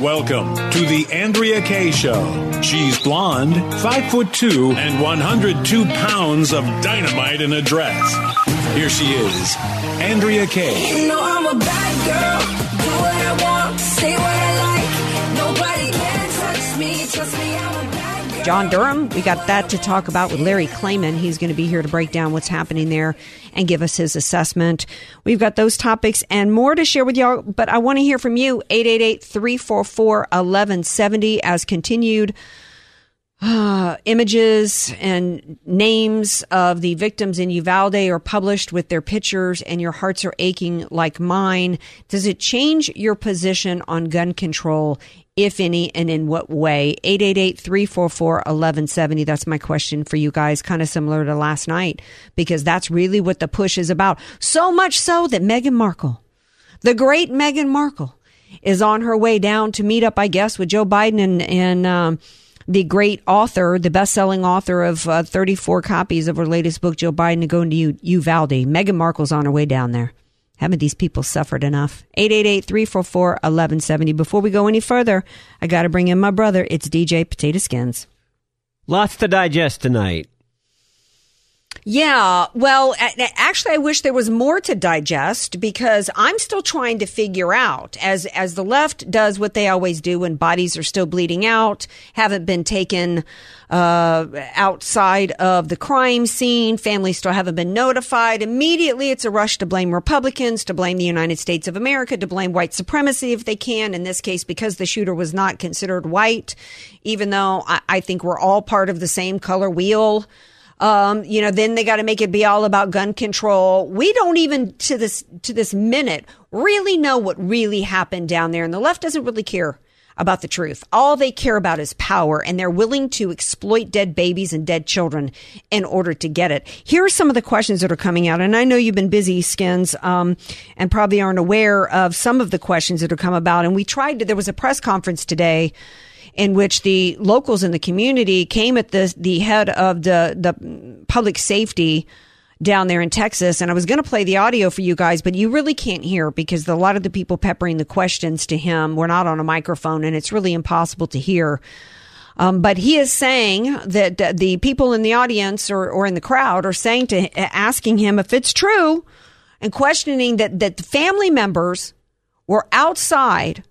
Welcome to the Andrea Kaye Show. She's blonde, five foot two, and 102 pounds of dynamite in a dress. Here she is, Andrea Kaye. You know I'm a bad girl. Do what I want, say what I like. Nobody can touch me. Trust me, I'm a. John Durham, we got that to talk about with Larry Klayman. He's going to be here to break down what's happening there and give us his assessment. We've got those topics and more to share with y'all, but I want to hear from you. 888-344-1170 as continued uh, images and names of the victims in Uvalde are published with their pictures and your hearts are aching like mine. Does it change your position on gun control, if any, and in what way? 888-344-1170. That's my question for you guys, kind of similar to last night, because that's really what the push is about. So much so that Meghan Markle, the great Meghan Markle, is on her way down to meet up, I guess, with Joe Biden and, and, um, the great author, the best-selling author of uh, 34 copies of her latest book, Joe Biden, going to U- Uvalde. Meghan Markle's on her way down there. Haven't these people suffered enough? 888-344-1170. Before we go any further, I got to bring in my brother. It's DJ Potato Skins. Lots to digest tonight. Yeah, well, actually, I wish there was more to digest because I'm still trying to figure out as as the left does what they always do when bodies are still bleeding out, haven't been taken uh, outside of the crime scene, families still haven't been notified. Immediately, it's a rush to blame Republicans, to blame the United States of America, to blame white supremacy if they can. In this case, because the shooter was not considered white, even though I, I think we're all part of the same color wheel. Um, you know, then they got to make it be all about gun control. We don't even to this to this minute really know what really happened down there, and the left doesn't really care about the truth. All they care about is power, and they're willing to exploit dead babies and dead children in order to get it. Here are some of the questions that are coming out, and I know you've been busy, Skins, um, and probably aren't aware of some of the questions that have come about. And we tried to. There was a press conference today in which the locals in the community came at the the head of the the public safety down there in Texas. And I was going to play the audio for you guys, but you really can't hear because a lot of the people peppering the questions to him were not on a microphone, and it's really impossible to hear. Um, but he is saying that uh, the people in the audience or, or in the crowd are saying to asking him if it's true and questioning that that the family members were outside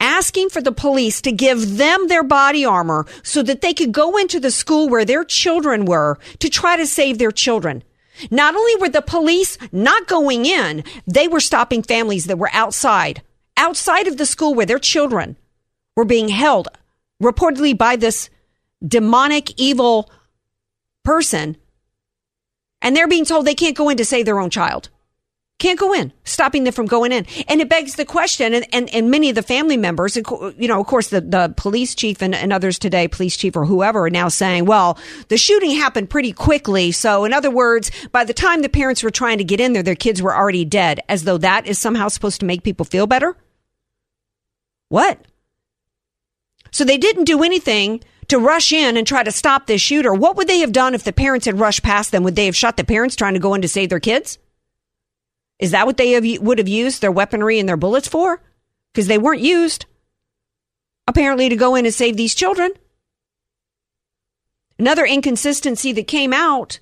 asking for the police to give them their body armor so that they could go into the school where their children were to try to save their children. Not only were the police not going in, they were stopping families that were outside, outside of the school where their children were being held, reportedly by this demonic, evil person. And they're being told they can't go in to save their own child can't go in, stopping them from going in. And it begs the question, and, and, and many of the family members, you know, of course, the, the police chief and, and others today, police chief or whoever, are now saying, well, the shooting happened pretty quickly. So, in other words, by the time the parents were trying to get in there, their kids were already dead, as though that is somehow supposed to make people feel better. What? So they didn't do anything to rush in and try to stop this shooter. What would they have done if the parents had rushed past them? Would they have shot the parents trying to go in to save their kids? Is that what they have, would have used their weaponry and their bullets for? Because they weren't used, apparently, to go in and save these children. Another inconsistency that came out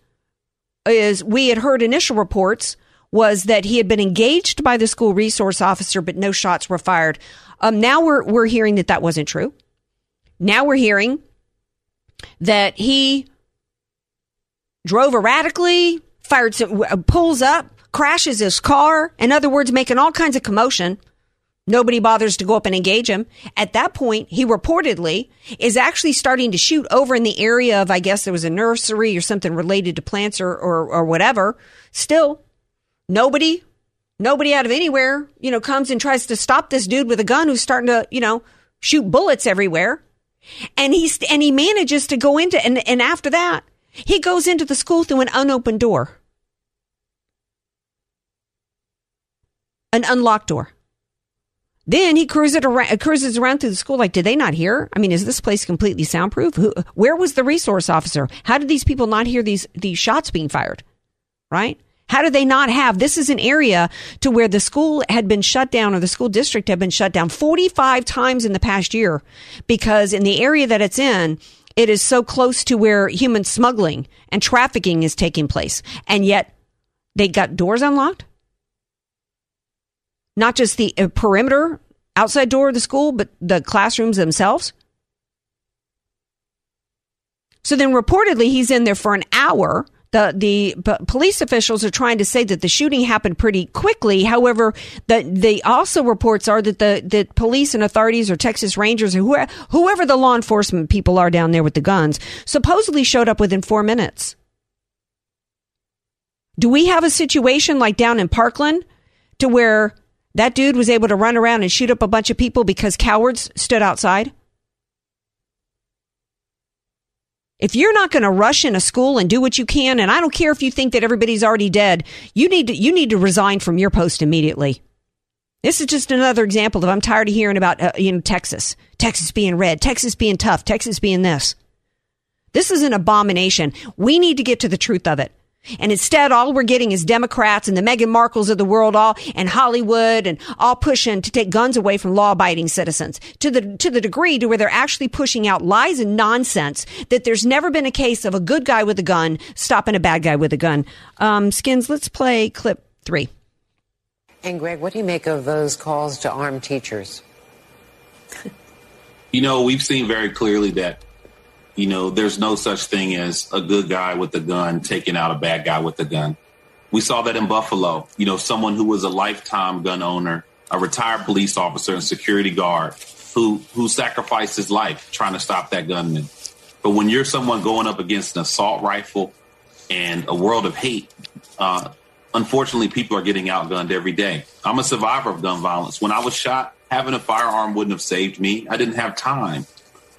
is we had heard initial reports was that he had been engaged by the school resource officer, but no shots were fired. Um, now we're we're hearing that that wasn't true. Now we're hearing that he drove erratically, fired some, pulls up, crashes his car. In other words, making all kinds of commotion. Nobody bothers to go up and engage him. At that point, he reportedly is actually starting to shoot over in the area of, I guess there was a nursery or something related to plants or, or, or whatever. Still, nobody nobody out of anywhere, you know, comes and tries to stop this dude with a gun who's starting to, you know, shoot bullets everywhere. And he's, and he manages to go into, and, and after that, he goes into the school through an unopened door. An unlocked door. Then he cruises around, uh, cruises around through the school like, did they not hear? I mean, is this place completely soundproof? Who, where was the resource officer? How did these people not hear these, these shots being fired? Right? How did they not have? This is an area to where the school had been shut down or the school district had been shut down 45 times in the past year because in the area that it's in, it is so close to where human smuggling and trafficking is taking place. And yet they got doors unlocked not just the uh, perimeter outside door of the school, but the classrooms themselves. So then reportedly he's in there for an hour. The, the police officials are trying to say that the shooting happened pretty quickly. However, the, the also reports are that the, the police and authorities or Texas Rangers or whoever, whoever the law enforcement people are down there with the guns supposedly showed up within four minutes. Do we have a situation like down in Parkland to where that dude was able to run around and shoot up a bunch of people because cowards stood outside? If you're not going to rush in a school and do what you can, and I don't care if you think that everybody's already dead, you need to, you need to resign from your post immediately. This is just another example of I'm tired of hearing about uh, you know Texas, Texas being red, Texas being tough, Texas being this. This is an abomination. We need to get to the truth of it. And instead, all we're getting is Democrats and the Meghan Markles of the world all and Hollywood and all pushing to take guns away from law abiding citizens to the, to the degree to where they're actually pushing out lies and nonsense that there's never been a case of a good guy with a gun stopping a bad guy with a gun. Um, Skins, let's play clip three. And Greg, what do you make of those calls to arm teachers? you know, we've seen very clearly that you know, there's no such thing as a good guy with a gun taking out a bad guy with a gun. We saw that in Buffalo. You know, someone who was a lifetime gun owner, a retired police officer and security guard who who sacrificed his life trying to stop that gunman. But when you're someone going up against an assault rifle and a world of hate, uh, unfortunately, people are getting outgunned every day. I'm a survivor of gun violence. When I was shot, having a firearm wouldn't have saved me. I didn't have time.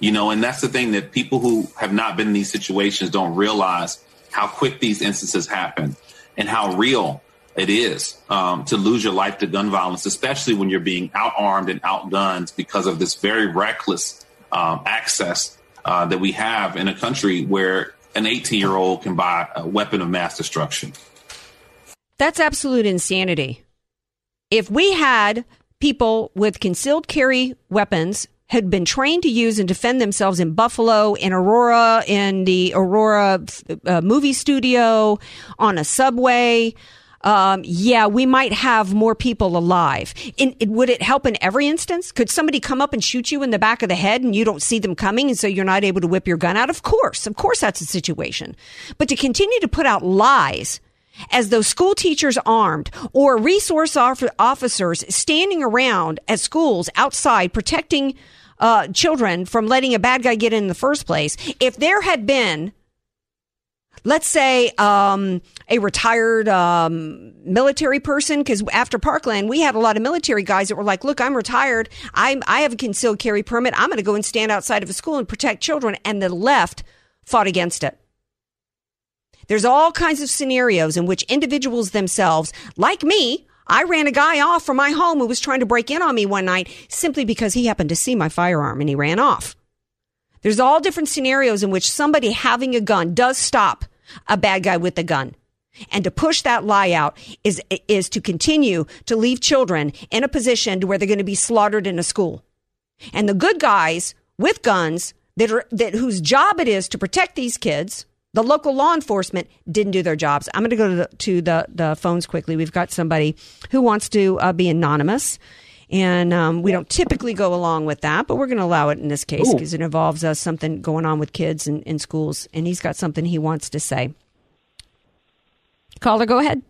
You know, and that's the thing that people who have not been in these situations don't realize how quick these instances happen and how real it is um, to lose your life to gun violence, especially when you're being outarmed and outgunned because of this very reckless um, access uh, that we have in a country where an 18 year old can buy a weapon of mass destruction. That's absolute insanity. If we had people with concealed carry weapons had been trained to use and defend themselves in Buffalo, in Aurora, in the Aurora uh, movie studio, on a subway. Um, yeah, we might have more people alive. In, in, would it help in every instance? Could somebody come up and shoot you in the back of the head and you don't see them coming and so you're not able to whip your gun out? Of course. Of course that's a situation. But to continue to put out lies as though school teachers armed or resource officers standing around at schools outside protecting uh, children from letting a bad guy get in, in the first place. If there had been, let's say, um, a retired um, military person, because after Parkland, we had a lot of military guys that were like, "Look, I'm retired. I'm I have a concealed carry permit. I'm going to go and stand outside of a school and protect children." And the left fought against it. There's all kinds of scenarios in which individuals themselves, like me, I ran a guy off from my home who was trying to break in on me one night simply because he happened to see my firearm and he ran off. There's all different scenarios in which somebody having a gun does stop a bad guy with a gun. And to push that lie out is, is to continue to leave children in a position to where they're going to be slaughtered in a school. And the good guys with guns that are, that whose job it is to protect these kids the local law enforcement didn't do their jobs. I'm going to go to the, to the, the phones quickly. We've got somebody who wants to uh, be anonymous. And um, we don't typically go along with that, but we're going to allow it in this case because it involves uh, something going on with kids in, in schools. And he's got something he wants to say. Caller, go ahead.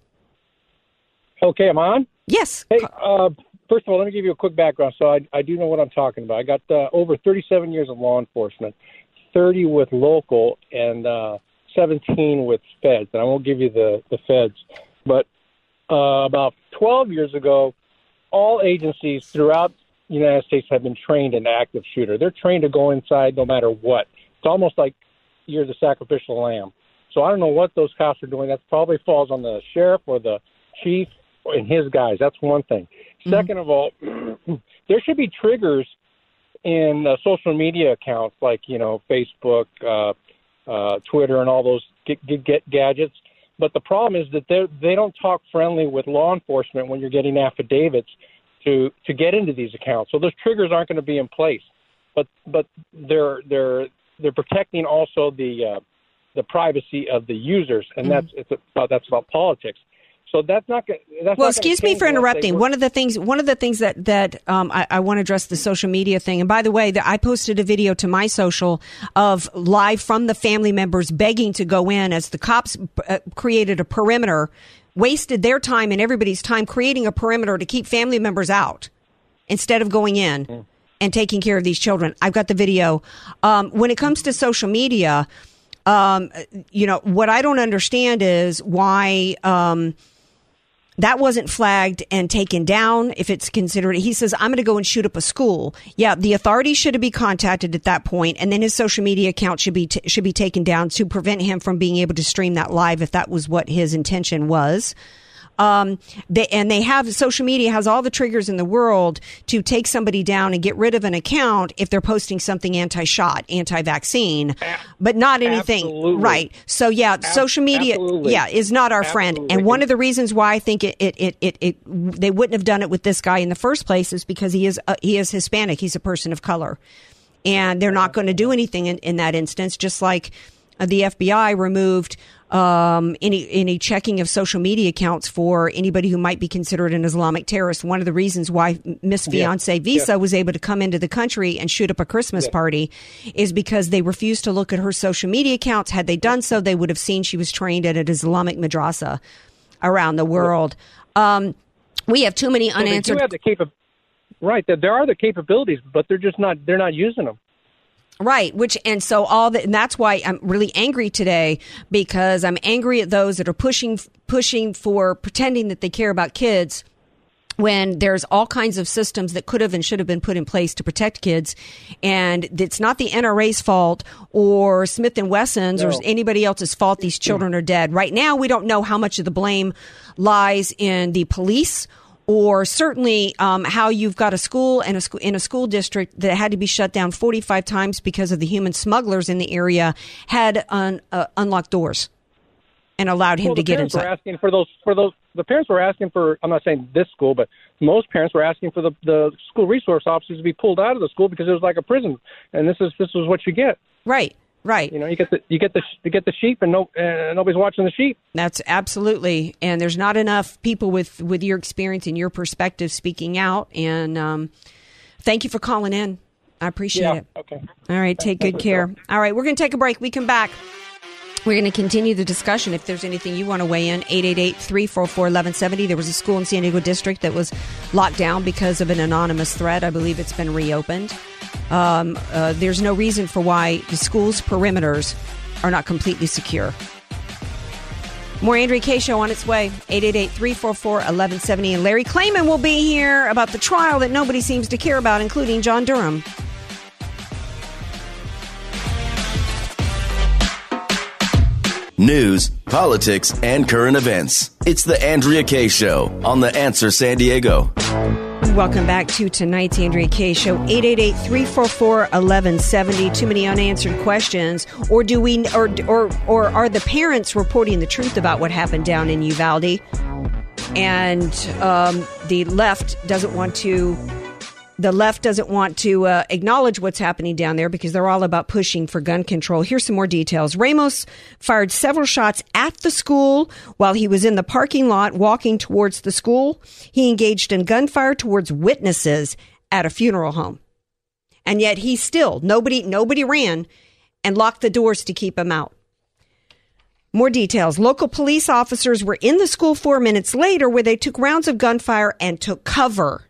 Okay, I'm on? Yes. Hey, uh, first of all, let me give you a quick background. So I, I do know what I'm talking about. I got uh, over 37 years of law enforcement, 30 with local, and uh, 17 with feds, and I won't give you the the feds, but uh, about 12 years ago, all agencies throughout the United States have been trained in active shooter. They're trained to go inside no matter what. It's almost like you're the sacrificial lamb. So I don't know what those cops are doing. That probably falls on the sheriff or the chief and his guys. That's one thing. Mm-hmm. Second of all, there should be triggers in uh, social media accounts like you know Facebook, uh, uh, Twitter, and all those get, get, get gadgets. But the problem is that they they don't talk friendly with law enforcement when you're getting affidavits to to get into these accounts. So those triggers aren't going to be in place. But but they're they're they're protecting also the uh, the privacy of the users, and mm-hmm. that's it's about, that's about politics. So that's not going. Well, excuse me for interrupting. One of the things, one of the things that that um, I, I want to address the social media thing. And by the way, the, I posted a video to my social of live from the family members begging to go in as the cops uh, created a perimeter, wasted their time and everybody's time creating a perimeter to keep family members out instead of going in. Mm. And taking care of these children. I've got the video. Um, when it comes to social media, um, you know, what I don't understand is why, um, that wasn't flagged and taken down if it's considered he says i'm going to go and shoot up a school. Yeah the authorities should be contacted at that point and then his social media account should be t- should be taken down to prevent him from being able to stream that live if that was what his intention was um, they, and they have social media has all the triggers in the world to take somebody down and get rid of an account if they're posting something anti-shot, anti-vaccine, but not anything Absolutely. right. So yeah, social media, absolutely. yeah, is not our Absolutely. friend. And one of the reasons why I think it, it, it, it, it they wouldn't have done it with this guy in the first place is because he is uh, he is Hispanic. He's a person of color, and they're not going to do anything in, in that instance. Just like the FBI removed um, any any checking of social media accounts for anybody who might be considered an Islamic terrorist. One of the reasons why Miss Fiance Yeah. Visa Yeah. was able to come into the country and shoot up a Christmas Yeah. party is because they refused to look at her social media accounts. Had they done so, they would have seen she was trained at an Islamic madrasa around the world. Um, we have too many So they do have the capa- right. There are the capabilities, but they're just not. They're not using them. Right, which and so all that, and that's why I'm really angry today because I'm angry at those that are pushing pushing for pretending that they care about kids when there's all kinds of systems that could have and should have been put in place to protect kids and it's not the NRA's fault or Smith and Wesson's or anybody else's fault these children are dead. Right now we don't know how much of the blame lies in the police or certainly um, how you've got a school and a school in a school district that had to be shut down 45 times because of the human smugglers in the area had un, uh, unlocked doors and allowed him well, to get inside. were asking for those for those. The parents were asking for. I'm not saying this school, but most parents were asking for the the school resource officers to be pulled out of the school because it was like a prison, and this is this is what you get. Right, right. You know, you get the you get the you get the sheep, and no uh, nobody's watching the sheep. That's absolutely, and there's not enough people with with your experience and your perspective speaking out. And um, thank you for calling in. I appreciate Yeah. it. Okay. All right, take Thank good care. All right, we're going to take a break. We come back. We're going to continue the discussion. If there's anything you want to weigh in, 888-344-1170. There was a school in San Diego District that was locked down because of an anonymous threat. I believe it's been reopened. Um, uh, there's no reason for why the school's perimeters are not completely secure. More Andrea Kaye show on its way. 888-344-1170. And Larry Klayman will be here about the trial that nobody seems to care about, including John Durham. News, politics, and current events. It's the Andrea Kaye Show on The Answer San Diego. Welcome back to tonight's Andrea Kaye Show. 888-344-1170. Too many unanswered questions. Or do we or or or are the parents reporting the truth about what happened down in Uvalde? And um, the left doesn't want to the left doesn't want to uh, acknowledge what's happening down there because they're all about pushing for gun control. Here's some more details. Ramos fired several shots at the school while he was in the parking lot walking towards the school. He engaged in gunfire towards witnesses at a funeral home. And yet he still, nobody, nobody ran and locked the doors to keep him out. More details. Local police officers were in the school four minutes later where they took rounds of gunfire and took cover.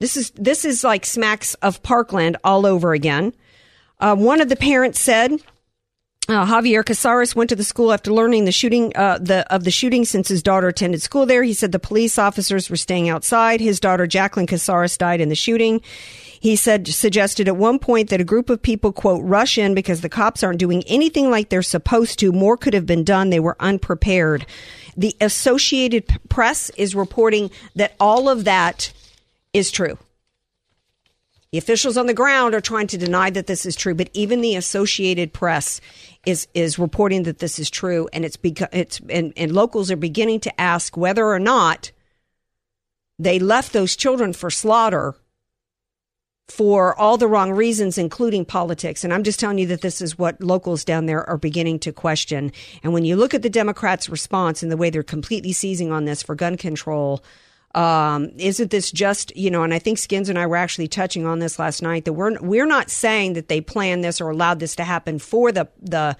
This is this is like smacks of Parkland all over again. Uh, one of the parents said Uh, Javier Cazares went to the school after learning the shooting uh, the of the shooting since his daughter attended school there. He said the police officers were staying outside. His daughter Jacqueline Cazares died in the shooting. He said suggested at one point that a group of people quote rush in because the cops aren't doing anything like they're supposed to. More could have been done. They were unprepared. The Associated Press is reporting that all of that is true. The officials on the ground are trying to deny that this is true, but even the Associated Press is is reporting that this is true, and it's because it's and, and locals are beginning to ask whether or not they left those children for slaughter for all the wrong reasons, including politics. And I'm just telling you that this is what locals down there are beginning to question. And when you look at the Democrats' response and the way they're completely seizing on this for gun control, um, isn't this just you know? And I think Skins and I were actually touching on this last night that we're we're not saying that they planned this or allowed this to happen for the the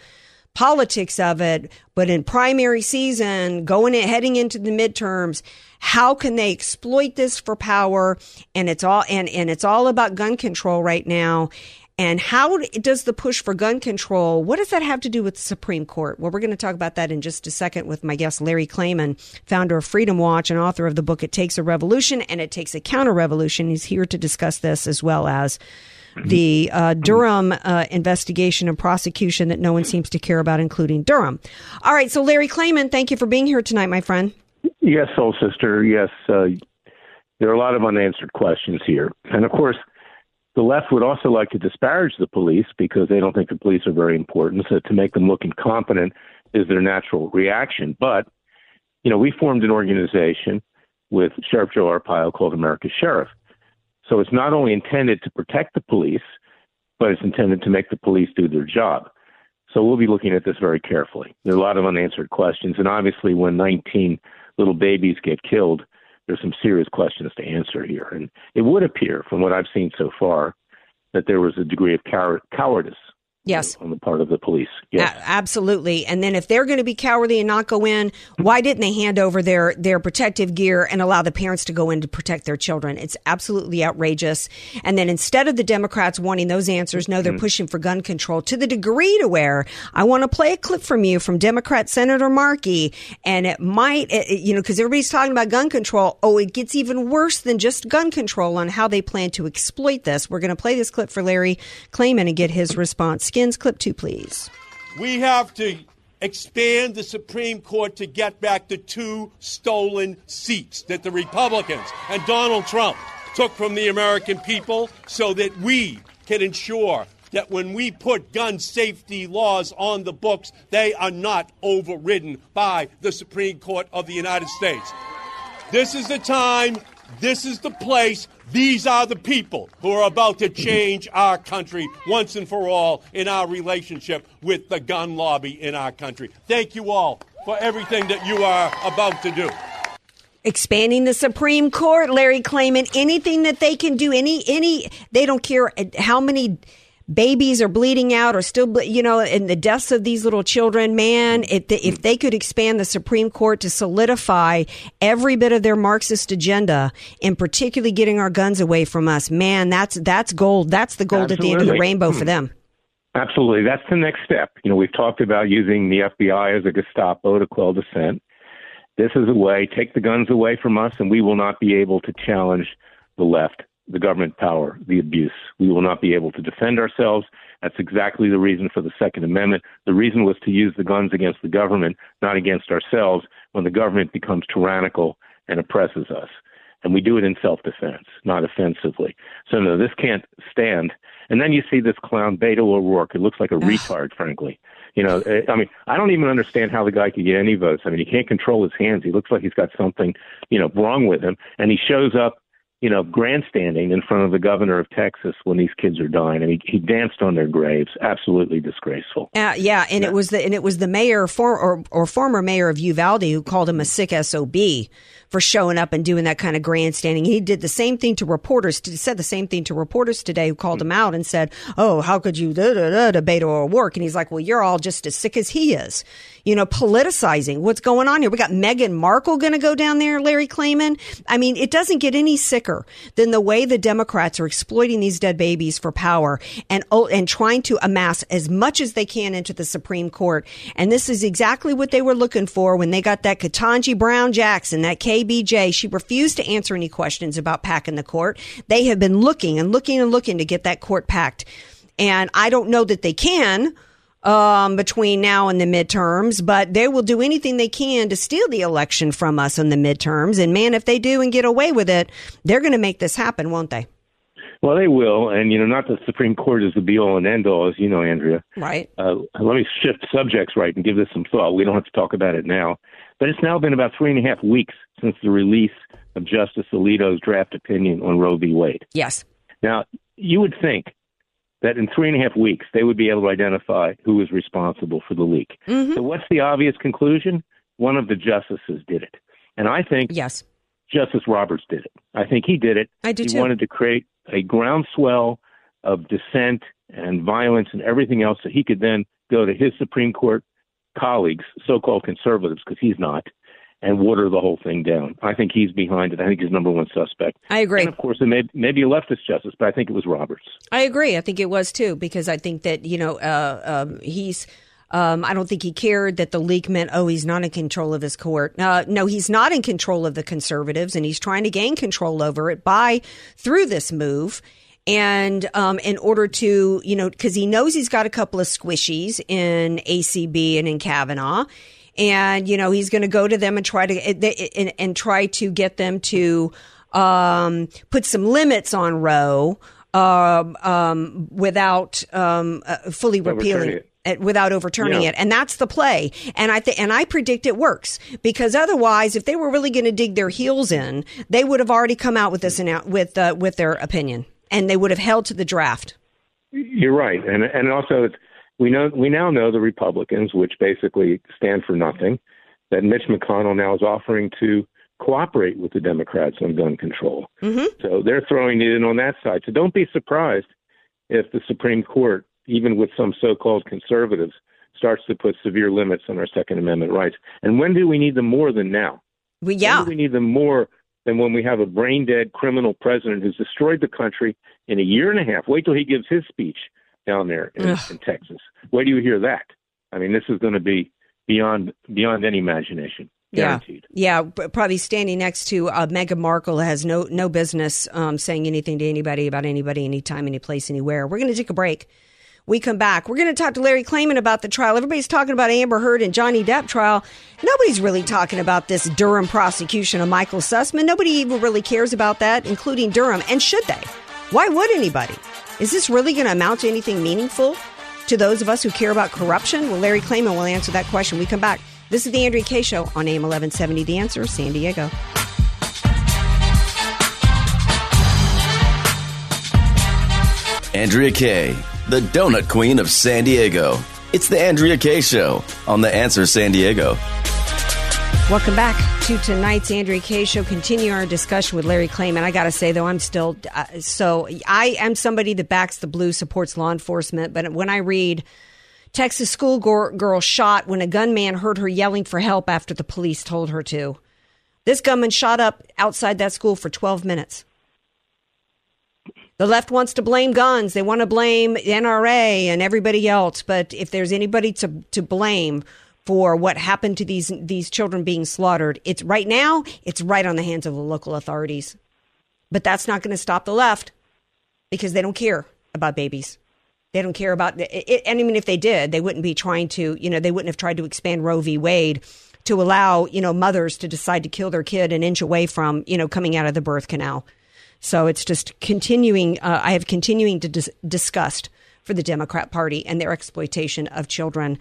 politics of it, but in primary season, going in, heading into the midterms, how can they exploit this for power? And it's all and and it's all about gun control right now. And how does the push for gun control, what does that have to do with the Supreme Court? Well, we're going to talk about that in just a second with my guest, Larry Klayman, founder of Freedom Watch and author of the book, It Takes a Revolution and It Takes a Counter Revolution. He's here to discuss this as well as the uh, Durham uh, investigation and prosecution that no one seems to care about, including Durham. All right. So, Larry Klayman, thank you for being here tonight, my friend. Yes, soul sister. Yes. Uh, there are a lot of unanswered questions here. And of course, the left would also like to disparage the police because they don't think the police are very important. So to make them look incompetent is their natural reaction. But, you know, we formed an organization with Sheriff Joe Arpaio called America's Sheriff. So it's not only intended to protect the police, but it's intended to make the police do their job. So we'll be looking at this very carefully. There are a lot of unanswered questions. And obviously, when 19 little babies get killed, there's some serious questions to answer here. And it would appear, from what I've seen so far, that there was a degree of cow- cowardice Yes. on the part of the police. Yes. A- absolutely. And then if they're going to be cowardly and not go in, why didn't they hand over their, their protective gear and allow the parents to go in to protect their children? It's absolutely outrageous. And then instead of the Democrats wanting those answers, no, they're Mm-hmm. pushing for gun control to the degree to where I want to play a clip from you from Democrat Senator Markey. And it might, it- it- you know, because everybody's talking about gun control. Oh, it gets even worse than just gun control on how they plan to exploit this. We're going to play this clip for Larry Klayman and get his response. Skins clip two, please. We have to expand the Supreme Court to get back the two stolen seats that the Republicans and Donald Trump took from the American people so that we can ensure that when we put gun safety laws on the books, they are not overridden by the Supreme Court of the United States. This is the time, this is the place, these are the people who are about to change our country once and for all in our relationship with the gun lobby in our country. Thank you all for everything that you are about to do. expanding the Supreme Court, Larry Klayman, anything that they can do, any, any, they don't care how many babies are bleeding out or still, ble- you know, and the deaths of these little children, man, if, the, if they could expand the Supreme Court to solidify every bit of their Marxist agenda, and particularly getting our guns away from us, man, that's, that's gold. That's the gold at the end of the rainbow for them. Absolutely. That's the next step. You know, we've talked about using the FBI as a Gestapo to quell dissent. This is a way, take the guns away from us, and we will not be able to challenge the left, the government power, the abuse. We will not be able to defend ourselves. That's exactly the reason for the Second Amendment. The reason was to use the guns against the government, not against ourselves, when the government becomes tyrannical and oppresses us. And we do it in self defense, not offensively. So, no, this can't stand. And then you see this clown, Beto O'Rourke. It looks like a retard, frankly. You know, eh, I mean, I don't even understand how the guy could get any votes. I mean, he can't control his hands. He looks like he's got something, you know, wrong with him. And he shows up, you know, grandstanding in front of the governor of Texas when these kids are dying. And he, he danced on their graves. Absolutely disgraceful. Uh, yeah, and it was the and it was the mayor for, or or former mayor of Uvalde who called him a sick sob for showing up and doing that kind of grandstanding. He did the same thing to reporters. He said the same thing to reporters today who called him out and said, "Oh, how could you da, da, da, debate or work?" And he's like, "Well, you're all just as sick as he is." You know, politicizing what's going on here. We got Meghan Markle going to go down there, Larry Klayman. I mean, it doesn't get any sicker sicker than the way the Democrats are exploiting these dead babies for power and oh, and trying to amass as much as they can into the Supreme Court. And this is exactly what they were looking for when they got that Ketanji Brown Jackson, that KBJ. She refused to answer any questions about packing the court. They have been looking and looking and looking to get that court packed. And I don't know that they can um, between now and the midterms, but they will do anything they can to steal the election from us in the midterms. And man, if they do and get away with it, they're going to make this happen, won't they? Well, they will, and you know, not the Supreme Court is the be all and end all, as you know, Andrea. Right. Uh, let me shift subjects right and give this some thought. We don't have to talk about it now, but it's now been about three and a half weeks since the release of Justice Alito's draft opinion on Roe v. Wade. Yes. Now, you would think that in three and a half weeks they would be able to identify who was responsible for the leak. Mm-hmm. So, what's the obvious conclusion? One of the justices did it, and I think yes, Justice Roberts did it. I think he did it. I do he too. wanted to create a groundswell of dissent and violence and everything else that he could then go to his Supreme Court colleagues, so-called conservatives, because he's not, and water the whole thing down. I think he's behind it. I think he's number one suspect. I agree. And of course, it may maybe a leftist justice, but I think it was Roberts. I agree. I think it was too because I think that you know uh, um, he's. Um, I don't think he cared that the leak meant, oh, he's not in control of his court. Uh, no, he's not in control of the conservatives, and he's trying to gain control over it by through this move. And um, in order to, you know, because he knows he's got a couple of squishies in ACB and in Kavanaugh, and you know he's going to go to them and try to and, and try to get them to um, put some limits on Roe um, um, without um, uh, fully repealing it. Without overturning Yeah. it, and that's the play, and I think, and I predict it works because otherwise, if they were really going to dig their heels in, they would have already come out with this with uh, with their opinion, and they would have held to the draft. You're right, and and also it's, we know we now know the Republicans, which basically stand for nothing, that Mitch McConnell now is offering to cooperate with the Democrats on gun control. Mm-hmm. So they're throwing it in on that side. So don't be surprised if the Supreme Court, even with some so-called conservatives, starts to put severe limits on our Second Amendment rights. And when do we need them more than now? Well, yeah. When do we need them more than when we have a brain dead criminal president who's destroyed the country in a year and a half? Wait till he gives his speech down there in, in Texas. Where do you hear that? I mean, this is going to be beyond beyond any imagination. Guaranteed. Yeah, yeah, probably standing next to uh, Meghan Markle has no no business um, saying anything to anybody about anybody, anytime, any place, anywhere. We're going to take a break. We come back. We're going to talk to Larry Klayman about the trial. Everybody's talking about Amber Heard and Johnny Depp trial. Nobody's really talking about this Durham prosecution of Michael Sussmann. Nobody even really cares about that, including Durham. And should they? Why would anybody? Is this really going to amount to anything meaningful to those of us who care about corruption? Well, Larry Klayman will answer that question. We come back. This is the Andrea Kaye Show on AM 1170 The Answer, San Diego. Andrea Kaye, the donut queen of San Diego. It's the Andrea Kaye Show on The Answer San Diego. Welcome back to tonight's Andrea Kaye Show. Continue our discussion with Larry Klayman. I got to say, though, I'm still uh, so I am somebody that backs the blue, supports law enforcement. But when I read Texas schoolgirl girl shot when a gunman heard her yelling for help after the police told her to, this gunman shot up outside that school for 12 minutes. The left wants to blame guns. They want to blame NRA and everybody else. But if there's anybody to, to blame for what happened to these these children being slaughtered, it's right now, it's right on the hands of the local authorities. But that's not going to stop the left because they don't care about babies. They don't care about it. And I mean, if they did, they wouldn't be trying to, you know, they wouldn't have tried to expand Roe v. Wade to allow, you know, mothers to decide to kill their kid an inch away from, you know, coming out of the birth canal. So it's just continuing. Uh, I have continuing to dis- disgust for the Democrat Party and their exploitation of children.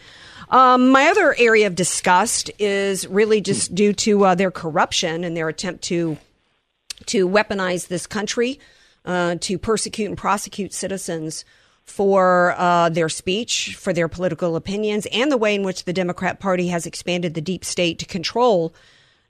Um, my other area of disgust is really just due to uh, their corruption and their attempt to to weaponize this country, uh, to persecute and prosecute citizens for uh, their speech, for their political opinions, and the way in which the Democrat Party has expanded the deep state to control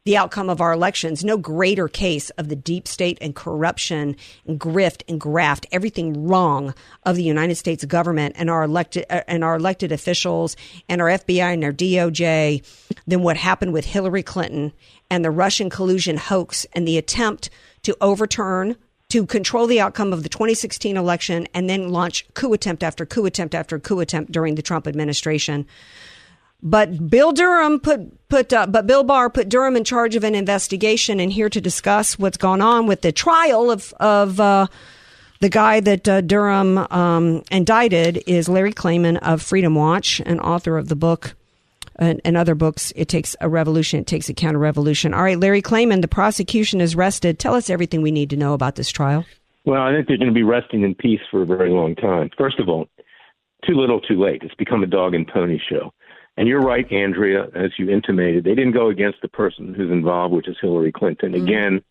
the outcome of our elections. No greater case of the deep state and corruption and grift and graft, everything wrong of the United States government and our elected uh, and our elected officials and our FBI and our DOJ than what happened with Hillary Clinton and the Russian collusion hoax and the attempt to overturn to control the outcome of the 2016 election and then launch coup attempt after coup attempt after coup attempt during the Trump administration. But Bill Durham put put uh, but Bill Barr put Durham in charge of an investigation and here to discuss what's gone on with the trial of of uh, the guy that uh, Durham um, indicted is Larry Klayman of Freedom Watch, and author of the book and, and, other books. It takes a revolution. It takes a counter revolution. All right, Larry Klayman, the prosecution is rested. Tell us everything we need to know about this trial. Well, I think they're going to be resting in peace for a very long time. First of all, too little, too late. It's become a dog and pony show. And you're right, Andrea, as you intimated, they didn't go against the person who's involved, which is Hillary Clinton. Mm-hmm. Again,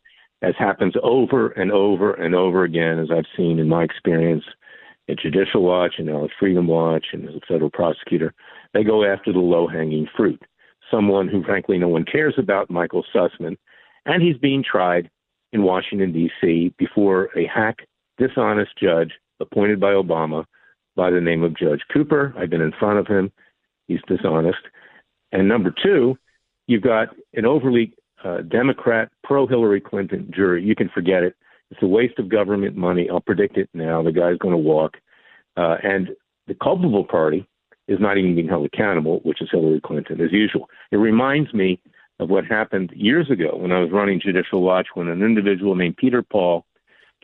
as happens over and over and over again, as I've seen in my experience at Judicial Watch and now at Freedom Watch and as a federal prosecutor, they go after the low hanging fruit. Someone who, frankly, no one cares about, Michael Sussmann, and he's being tried in Washington, D.C., before a hack, dishonest judge appointed by Obama by the name of Judge Cooper. I've been in front of him. He's dishonest. And number two, you've got an overly uh, Democrat pro Hillary Clinton jury. You can forget it. It's a waste of government money. I'll predict it now. The guy's going to walk. Uh, and the culpable party is not even being held accountable, which is Hillary Clinton, as usual. It reminds me of what happened years ago when I was running Judicial Watch when an individual named Peter Paul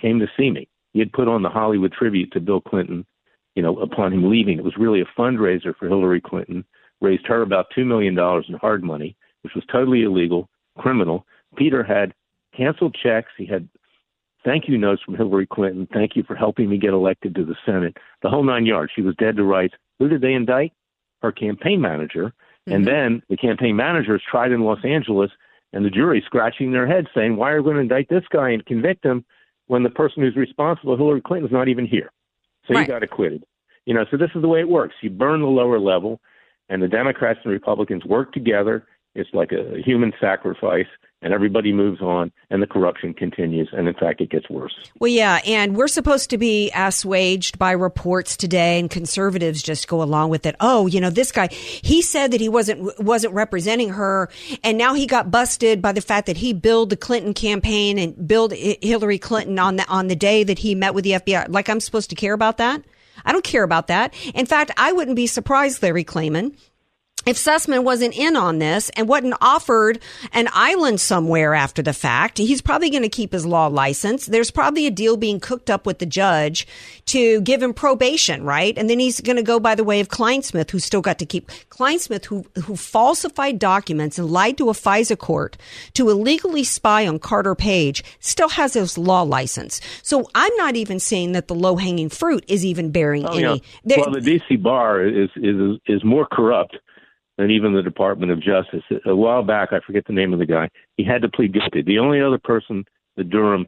came to see me. He had put on the Hollywood tribute to Bill Clinton, you know, upon him leaving. It was really a fundraiser for Hillary Clinton, raised her about $2 million in hard money, which was totally illegal, criminal. Peter had canceled checks. He had thank you notes from Hillary Clinton. Thank you for helping me get elected to the Senate. The whole nine yards. She was dead to rights. Who did they indict? Her campaign manager. Mm-hmm. And then the campaign manager is tried in Los Angeles, and the jury scratching their heads saying, why are we going to indict this guy and convict him when the person who's responsible, Hillary Clinton, is not even here? So right. he got acquitted. You know, so this is the way it works. You burn the lower level, and the Democrats and Republicans work together. It's like a human sacrifice and everybody moves on and the corruption continues and in fact it gets worse. Well yeah, and we're supposed to be assuaged by reports today and conservatives just go along with it. Oh, you know, this guy, he said that he wasn't wasn't representing her and now he got busted by the fact that he billed the Clinton campaign and billed Hillary Clinton on the on the day that he met with the FBI. Like I'm supposed to care about that? I don't care about that. In fact, I wouldn't be surprised, Larry Klayman, if Sussmann wasn't in on this and wasn't offered an island somewhere after the fact, he's probably going to keep his law license. There's probably a deal being cooked up with the judge to give him probation, right? And then he's going to go by the way of Clinesmith, who's still got to keep Clinesmith, who who falsified documents and lied to a FISA court to illegally spy on Carter Page, still has his law license. So I'm not even saying that the low hanging fruit is even bearing oh, any. Yeah. Well, the DC bar is is is more corrupt and even the Department of Justice. A while back, I forget the name of the guy, he had to plead guilty. The only other person that Durham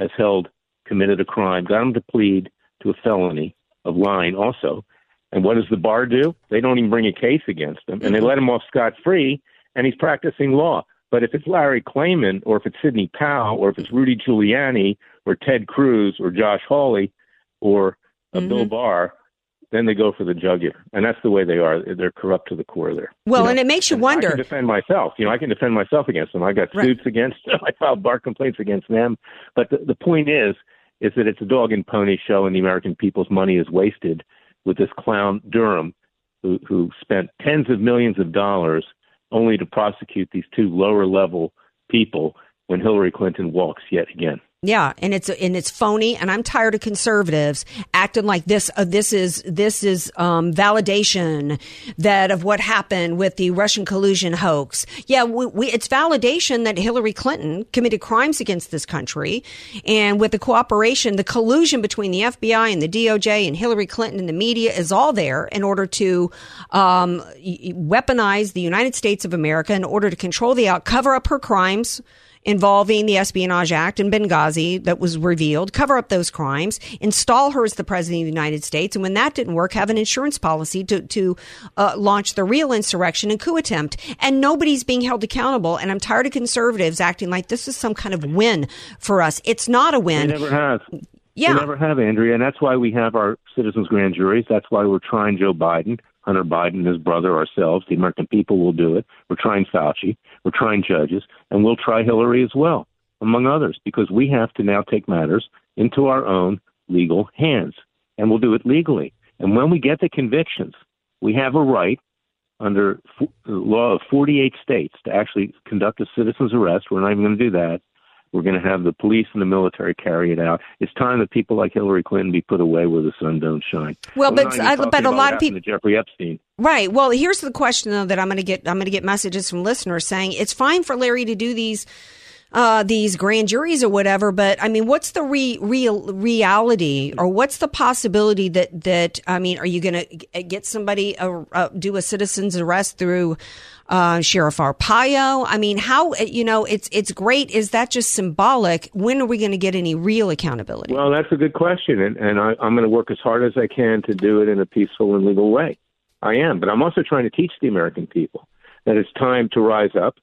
has held committed a crime, got him to plead to a felony of lying also. And what does the bar do? They don't even bring a case against him, and they let him off scot free, and he's practicing law. But if it's Larry Klayman, or if it's Sidney Powell, or if it's Rudy Giuliani, or Ted Cruz, or Josh Hawley, or mm-hmm. Bill Barr, then they go for the jugular, and that's the way they are. They're corrupt to the core. There. Well, you know? and it makes you and wonder. I can defend myself. You know, I can defend myself against them. I got right. suits against them. I filed bar complaints against them. But the, the point is, is that it's a dog and pony show, and the American people's money is wasted with this clown Durham, who, who spent tens of millions of dollars only to prosecute these two lower level people when Hillary Clinton walks yet again. Yeah, and it's and it's phony, and I'm tired of conservatives acting like this. Uh, this is this is um, validation that of what happened with the Russian collusion hoax. Yeah, we, we, it's validation that Hillary Clinton committed crimes against this country, and with the cooperation, the collusion between the FBI and the DOJ and Hillary Clinton and the media is all there in order to um, weaponize the United States of America in order to control the out, cover up her crimes involving the Espionage Act in Benghazi that was revealed, cover up those crimes, install her as the president of the United States, and when that didn't work, have an insurance policy to to uh, launch the real insurrection and coup attempt. And nobody's being held accountable. And I'm tired of conservatives acting like this is some kind of win for us. It's not a win. They never have. Yeah. We never have, Andrea, and that's why we have our citizens' grand juries. That's why we're trying Joe Biden. Hunter Biden, his brother, ourselves, the American people will do it. We're trying Fauci. We're trying judges, and we'll try Hillary as well. among others, because we have to now take matters into our own legal hands, and we'll do it legally. And when we get the convictions, we have a right under f- uh, law of 48 states to actually conduct a citizen's arrest. We're not even going to do that. We're going to have the police and the military carry it out. It's time that people like Hillary Clinton be put away where the sun don't shine. Well, We're but I- but a lot of peop- happened to Jeffrey Epstein. Right. Well, here's the question though that I'm going to get. I'm going to get messages from listeners saying it's fine for Larry to do these. Uh, these grand juries or whatever, but I mean, what's the re- real reality, or what's the possibility that that I mean, are you going to get somebody uh, uh, do a citizen's arrest through uh, Sheriff Arpaio? I mean, how you know it's it's great. Is that just symbolic? When are we going to get any real accountability? Well, that's a good question, and, and I, I'm going to work as hard as I can to do it in a peaceful and legal way. I am, but I'm also trying to teach the American people that it's time to rise up,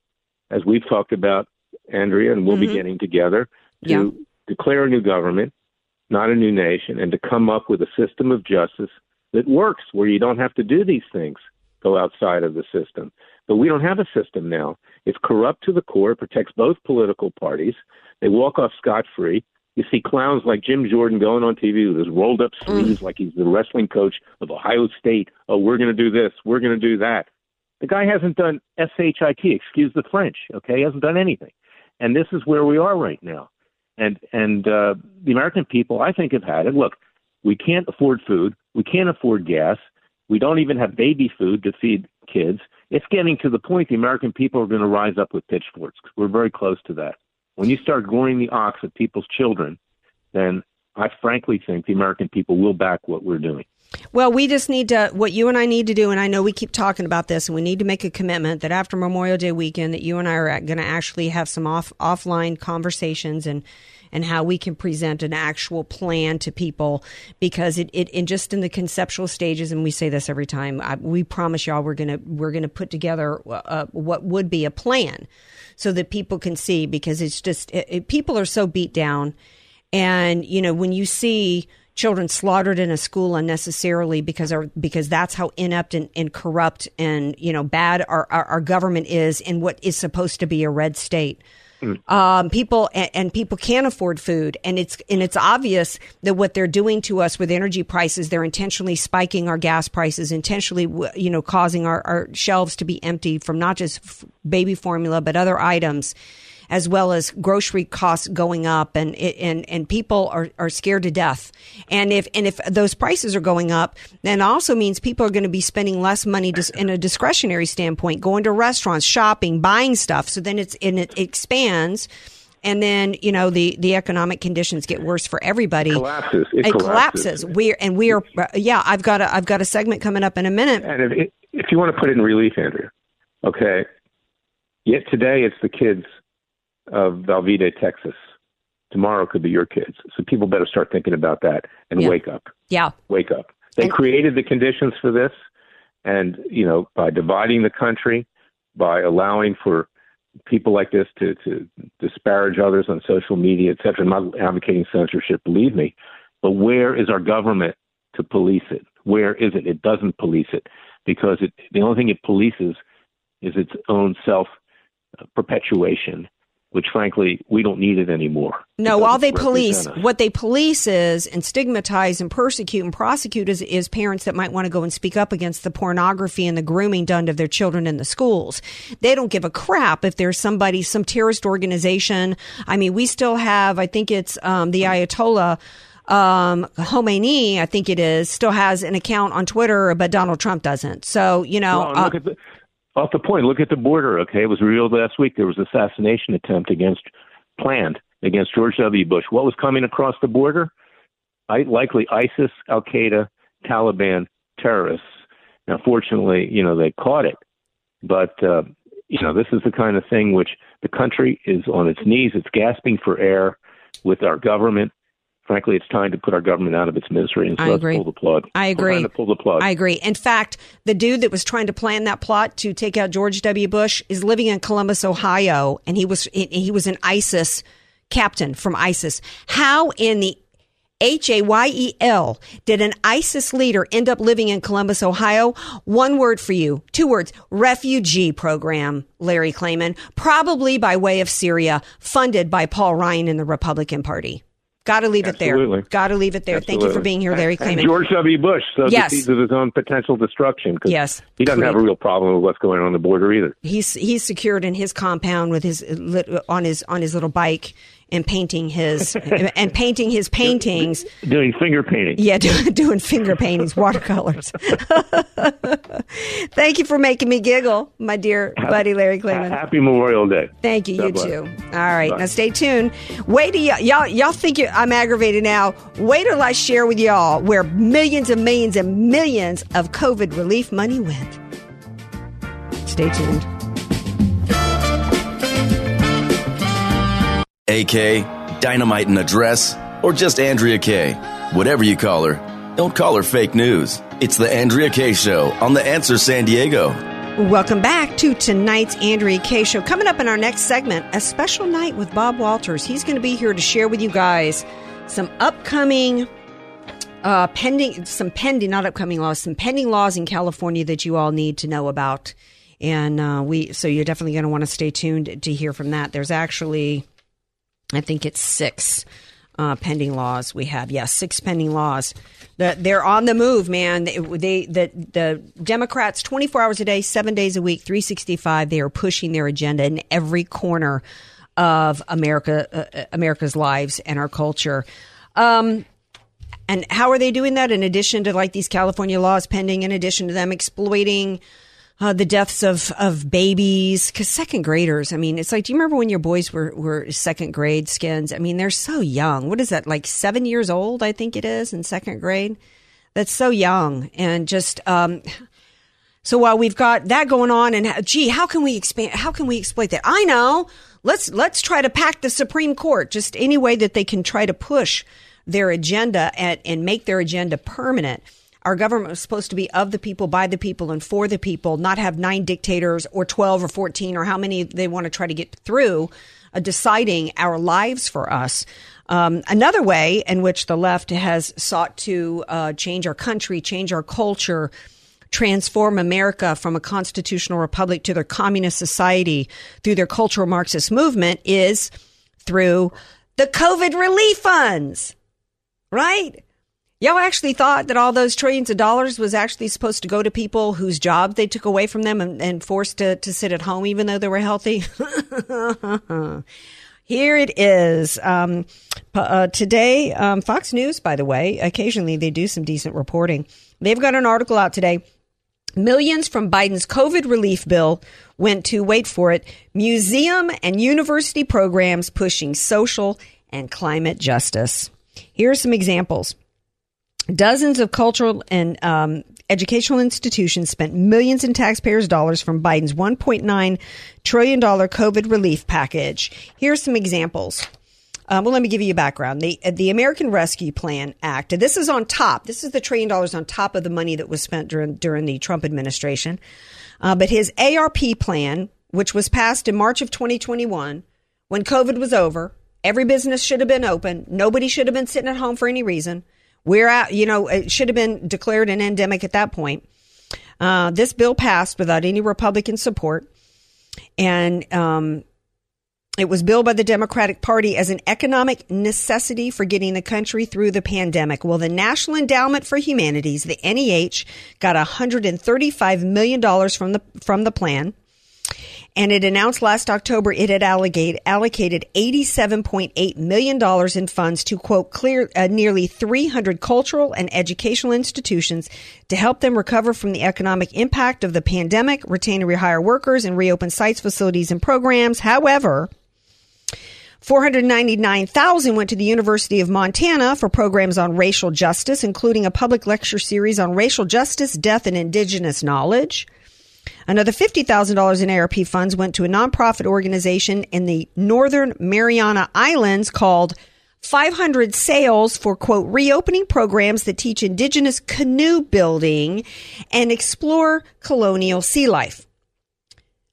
as we've talked about, Andrea, and we'll be Mhm. getting together to Yeah. declare a new government, not a new nation, and to come up with a system of justice that works, where you don't have to do these things, go outside of the system. But we don't have a system now. It's corrupt to the core, protects both political parties. They walk off scot free. You see clowns like Jim Jordan going on TV with his rolled up sleeves like he's the wrestling coach of Ohio State. Oh, we're going to do this. We're going to do that. The guy hasn't done SHIT, excuse the French, okay? He hasn't done anything. And this is where we are right now. And and uh, the American people, I think, have had it. Look, we can't afford food. We can't afford gas. We don't even have baby food to feed kids. It's getting to the point the American people are going to rise up with pitchforks. We're very close to that. When you start goring the ox of people's children, then I frankly think the American people will back what we're doing. Well, we just need to, what you and I need to do, and I know we keep talking about this, and we need to make a commitment that after Memorial Day weekend, that you and I are going to actually have some off offline conversations and and how we can present an actual plan to people because it, it in just in the conceptual stages and we say this every time I, we promise y'all we're gonna we're gonna put together uh, what would be a plan so that people can see because it's just it, it, people are so beat down. And you know when you see children slaughtered in a school unnecessarily because our, because that's how inept and, and corrupt and you know bad our, our, our government is in what is supposed to be a red state. Um, people and, and people can't afford food, and it's and it's obvious that what they're doing to us with energy prices, they're intentionally spiking our gas prices, intentionally you know causing our, our shelves to be empty from not just f- baby formula but other items as well as grocery costs going up and and and people are, are scared to death. And if and if those prices are going up, then also means people are going to be spending less money dis- in a discretionary standpoint, going to restaurants, shopping, buying stuff. So then it's and it expands. And then you know the, the economic conditions get worse for everybody. collapses. It It collapses. collapses. We're and we are. Yeah, I've got a I've got a segment coming up in a minute. And if, if you want to put it in relief, Andrea, okay. Yet today it's the kids of Uvalde, Texas. Tomorrow could be your kids. So people better start thinking about that and Yeah. wake up. Yeah. Wake up. They created the conditions for this, and you know by dividing the country, by allowing for people like this to to disparage others on social media, et cetera. I'm not advocating censorship, believe me, but where is our government to police it? Where is it? It doesn't police it because it the only thing it polices is its own self perpetuation, which frankly we don't need it anymore. No, all they police, us. what they police is and stigmatize and persecute and prosecute is, is parents that might want to go and speak up against the pornography and the grooming done to their children in the schools. They don't give a crap if there's somebody, some terrorist organization. I mean, we still have, I think it's um, the Ayatollah. Um, Khomeini, I think it is, still has an account on Twitter, but Donald Trump doesn't. So, you know, Well, and uh, at the, off the point. Look at the border. Okay, it was revealed last week there was an assassination attempt against planned against George W. Bush. What was coming across the border? I, likely ISIS, Al Qaeda, Taliban terrorists. Now, fortunately, you know they caught it, but uh, you know this is the kind of thing which the country is on its knees. It's gasping for air with our government. Frankly, it's time to put our government out of its misery and so I let's agree. pull the plug. I agree. pull the plug. I agree. In fact, the dude that was trying to plan that plot to take out George W. Bush is living in Columbus, Ohio, and he was he he was an ISIS captain from ISIS. How in the H A Y E L. Did an ISIS leader end up living in Columbus, Ohio? One word for you. Two words. Refugee program, Larry Klayman. Probably by way of Syria, funded by Paul Ryan and the Republican Party. Got to leave it there. Got to leave it there. Thank you for being here, Larry And Klayman. George W. Bush sowed Yes. the seeds of his own potential destruction. Yes. He doesn't have a real problem with what's going on on the border either. He's he's secured in his compound with his on his on his little bike and painting his and painting his paintings. Doing finger painting. Yeah, doing, doing finger paintings, watercolors. Thank you for making me giggle, my dear buddy Larry Klayman. Happy Memorial Day. Thank you. God you bless. too. All right. Bye. Now stay tuned. Wait till y- y'all y'all think you, I'm aggravated now. Wait till I share with y'all where millions and millions and millions of COVID relief money went. Stay tuned. AK, Dynamite in a Dress, or just Andrea Kaye. Whatever you call her, don't call her fake news. It's the Andrea Kaye Show on The Answer San Diego. Welcome back to tonight's Andrea Kaye Show. Coming up in our next segment, a special night with Bob Walters. He's going to be here to share with you guys some upcoming uh, pending, some pending, not upcoming laws, some pending laws in California that you all need to know about. And uh, we, so you're definitely going to want to stay tuned to hear from that. There's actually, I think it's six uh, pending laws we have. Yes, six pending laws. The, they're on the move, man. They, they the the Democrats, 24 hours a day, seven days a week, 365. They are pushing their agenda in every corner of America, uh, America's lives and our culture. Um, and how are they doing that? In addition to like these California laws pending, in addition to them exploiting uh, the deaths of, of babies, because second graders, I mean, it's like, do you remember when your boys were, were second grade skins? I mean, they're so young. What is that, like seven years old, I think it is, in second grade? That's so young. And just, um, so while we've got that going on, and gee, how can we expand? How can we exploit that? I know. Let's let's try to pack the Supreme Court just any way that they can try to push their agenda and, and make their agenda permanent. Our government was supposed to be of the people, by the people, and for the people, not have nine dictators or 12 or 14 or how many they want to try to get through uh, deciding our lives for us. Um, another way in which the left has sought to uh, change our country, change our culture, transform America from a constitutional republic to their communist society through their cultural Marxist movement is through the COVID relief funds, right? Y'all actually thought that all those trillions of dollars was actually supposed to go to people whose job they took away from them and, and forced to, to sit at home even though they were healthy? Here it is. Um, uh, today, um, Fox News, by the way, occasionally they do some decent reporting. They've got an article out today. Millions from Biden's COVID relief bill went to, wait for it, museum and university programs pushing social and climate justice. Here are some examples. Dozens of cultural and um, educational institutions spent millions in taxpayers' dollars from Biden's $1.9 trillion COVID relief package. Here are some examples. Um, well, let me give you a background. The the American Rescue Plan Act. This is on top. This is the trillion dollars on top of the money that was spent during during the Trump administration. Uh, but his ARP plan, which was passed in March of 2021, when COVID was over, every business should have been open. Nobody should have been sitting at home for any reason. We're out. You know, it should have been declared an endemic at that point. Uh, this bill passed without any Republican support, and um, it was billed by the Democratic Party as an economic necessity for getting the country through the pandemic. Well, the National Endowment for Humanities, the NEH, got $135 million from the, from the plan. And it announced last October it had allocate, allocated $87.8 million in funds to, quote, clear uh, nearly 300 cultural and educational institutions to help them recover from the economic impact of the pandemic, retain and rehire workers, and reopen sites, facilities, and programs. However, 499,000 went to the University of Montana for programs on racial justice, including a public lecture series on racial justice, death, and indigenous knowledge. Another $50,000 in ARP funds went to a nonprofit organization in the Northern Mariana Islands called 500 Sails for quote, reopening programs that teach indigenous canoe building and explore colonial sea life.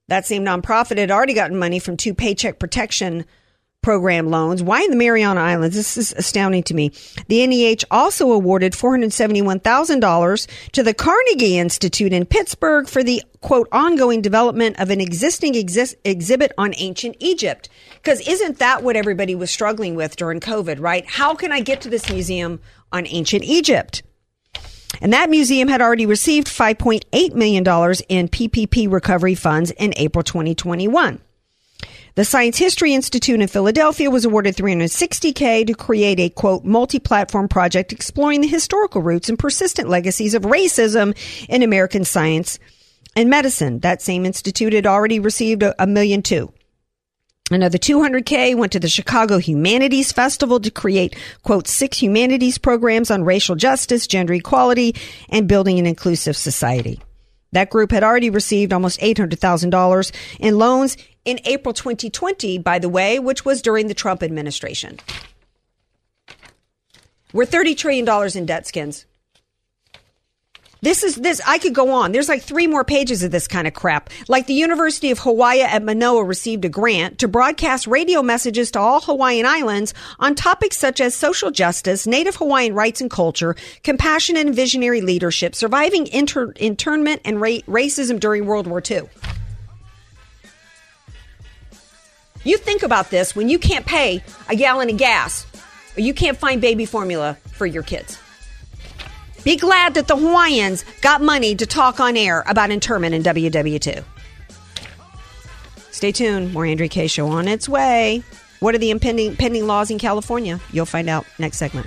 That same nonprofit had already gotten money from two paycheck protection program loans. Why in the Mariana Islands? This is astounding to me. The NEH also awarded $471,000 to the Carnegie Institute in Pittsburgh for the quote ongoing development of an existing exist- exhibit on ancient Egypt. Because isn't that what everybody was struggling with during COVID, right? How can I get to this museum on ancient Egypt? And that museum had already received $5.8 million in PPP recovery funds in April 2021. The Science History Institute in Philadelphia was awarded 360K to create a quote multi-platform project exploring the historical roots and persistent legacies of racism in American science and medicine. That same institute had already received a, a million too. Another 200K went to the Chicago Humanities Festival to create, quote, six humanities programs on racial justice, gender equality, and building an inclusive society. That group had already received almost $800,000 in loans in April 2020, by the way, which was during the Trump administration. We're $30 trillion in debt skins. This is this. I could go on. There's like three more pages of this kind of crap. Like the University of Hawaii at Manoa received a grant to broadcast radio messages to all Hawaiian islands on topics such as social justice, Native Hawaiian rights and culture, compassion and visionary leadership, surviving inter- internment and ra- racism during World War II. You think about this when you can't pay a gallon of gas or you can't find baby formula for your kids. Be glad that the Hawaiians got money to talk on air about internment in WW2. Stay tuned. More Andrea Kaye. Show on its way. What are the impending pending laws in California? You'll find out next segment.